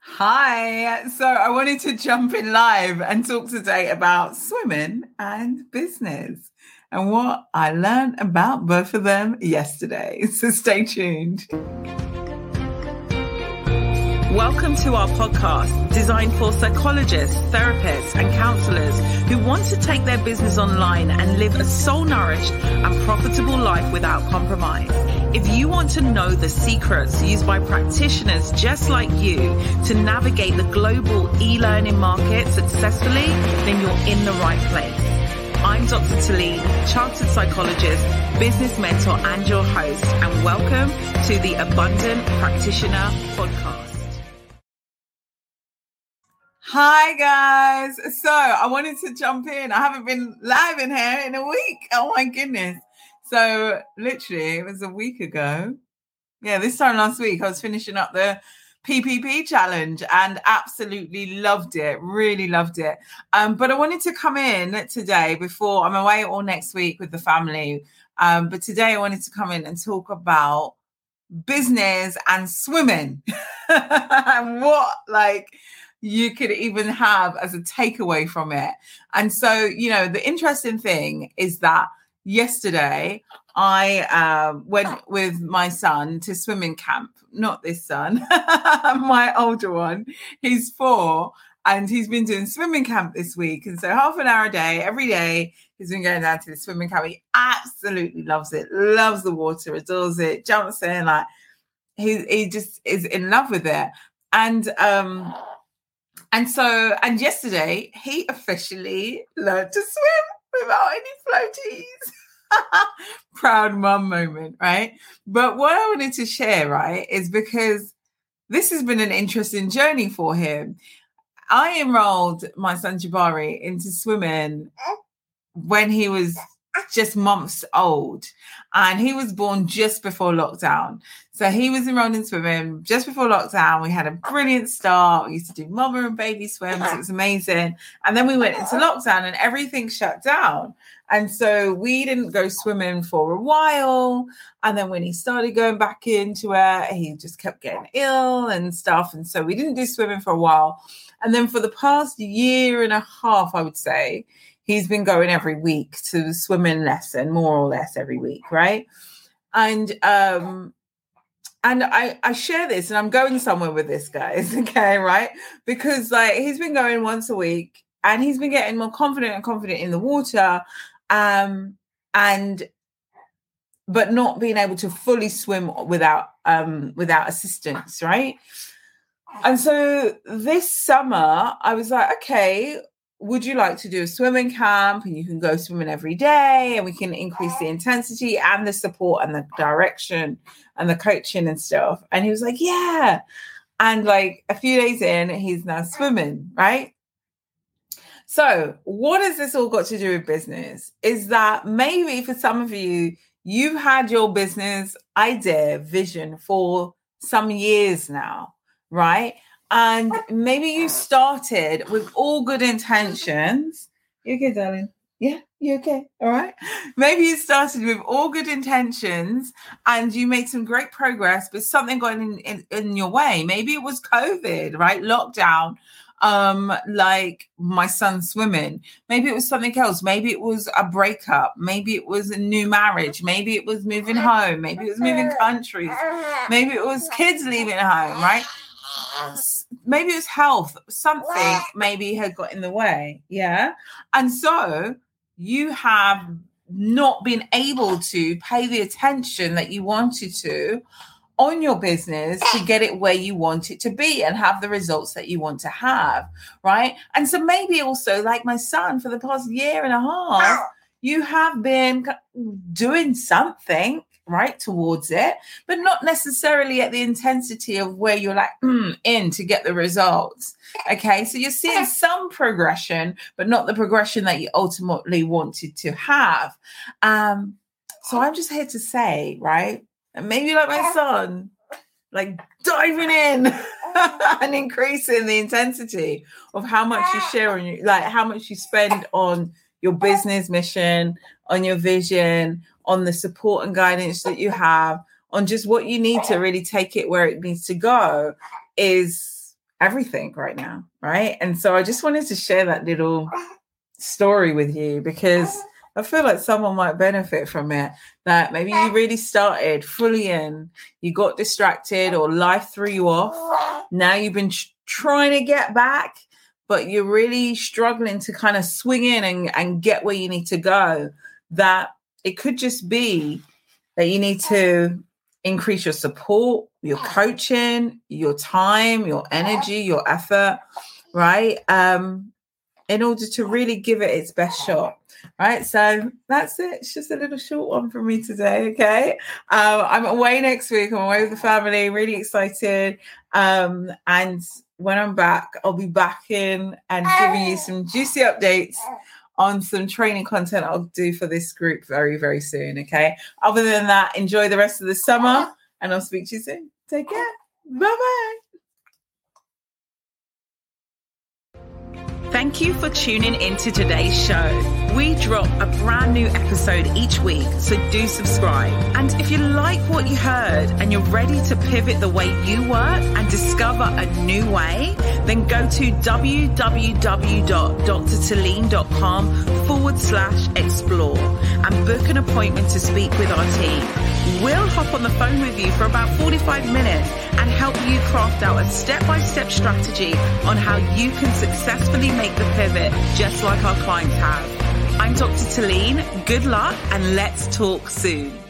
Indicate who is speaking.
Speaker 1: Hi. So I wanted to jump in live and talk today about swimming and business and what I learned about both of them yesterday. So stay tuned. Welcome to our podcast designed for psychologists, therapists, and counselors who want to take their business online and live a soul nourished and profitable life without compromise. If you want to know the secrets used by practitioners just like you to navigate the global e-learning market successfully, then you're in the right place. I'm Dr. Tilean, chartered psychologist, business mentor, and your host, and welcome to the Abundant Practitioner Podcast. Hi guys. So I wanted to jump in. I haven't been live in here in a week. Oh my goodness. So literally it was a week ago. Yeah, this time last week I was finishing up the PPP challenge and absolutely loved it. Really loved it. Um, but I wanted to come in today before I'm away all next week with the family. Um, but today I wanted to come in and talk about business and swimming and what like you could even have as a takeaway from it. And so, you know, the interesting thing is that yesterday I uh, went with my son to swimming camp, not this son, my older one. He's four and he's been doing swimming camp this week. And so, half an hour a day, every day, he's been going down to the swimming camp. He absolutely loves it, loves the water, adores it, jumps in, like he, he just is in love with it. And, um, and so, and yesterday he officially learned to swim floaties. Proud mum moment, right? But what I wanted to share, right, is because this has been an interesting journey for him. I enrolled my son Jabari into swimming mm. when he was just months old and he was born just before lockdown. So he was enrolled in swimming just before lockdown. We had a brilliant start. We used to do mother and baby swims. It was amazing. And then we went into lockdown and everything shut down. And so we didn't go swimming for a while. And then when he started going back into it, he just kept getting ill and stuff. And so we didn't do swimming for a while. And then for the past year and a half, I would say, he's been going every week to the swimming lesson, more or less every week, right? And um and I, I share this and I'm going somewhere with this, guys, okay, right? Because like he's been going once a week and he's been getting more confident and confident in the water. Um, and but not being able to fully swim without um without assistance, right? And so this summer I was like, okay, would you like to do a swimming camp and you can go swimming every day and we can increase the intensity and the support and the direction and the coaching and stuff? And he was like yeah. And like a few days in he's now swimming right? So what has this all got to do with business? Is that maybe for some of you you've had your business idea vision for some years now right and maybe you started with all good intentions. You okay, darling? Yeah, you okay? All right. Maybe you started with all good intentions and you made some great progress, but something got in, in, in your way. Maybe it was COVID, right? Lockdown um like my son swimming maybe it was something else maybe it was a breakup maybe it was a new marriage maybe it was moving home maybe it was moving countries maybe it was kids leaving home right maybe it was health, something maybe had got in the way. Yeah. And so you have not been able to pay the attention that you wanted to on your business to get it where you want it to be and have the results that you want to have. Right. And so maybe also, like my son, for the past year and a half, oh. you have been doing something right towards it, but not necessarily at the intensity of where you're like mm, in to get the results. Okay, so you're seeing some progression, but not the progression that you ultimately wanted to have. Um, so I'm just here to say, right, and maybe like my son, like diving in and increasing the intensity of how much you share on you, like how much you spend on your business mission, on your vision, on the support and guidance that you have, on just what you need to really take it where it needs to go is everything right now, right? And so I just wanted to share that little story with you because I feel like someone might benefit from it. That maybe you really started fully in, you got distracted, or life threw you off. Now you've been trying to get back, but you're really struggling to kind of swing in and, and get where you need to go. That it could just be that you need to increase your support, your coaching, your time, your energy, your effort, right? Um, in order to really give it its best shot. Right, so that's it. It's just a little short one for me today. Okay, um, I'm away next week. I'm away with the family. Really excited. Um, and when I'm back, I'll be back in and giving you some juicy updates on some training content I'll do for this group very, very soon. Okay. Other than that, enjoy the rest of the summer and I'll speak to you soon. Take care. Bye bye.
Speaker 2: Thank you for tuning into today's show. We drop a brand new episode each week, so do subscribe. And if you like what you heard and you're ready to pivot the way you work and discover a new way, then go to www.drtilean.com forward slash explore and book an appointment to speak with our team. We'll hop on the phone with you for about 45 minutes and help you craft out a step-by-step strategy on how you can successfully make the pivot just like our clients have. I'm Dr. Tilean. Good luck and let's talk soon.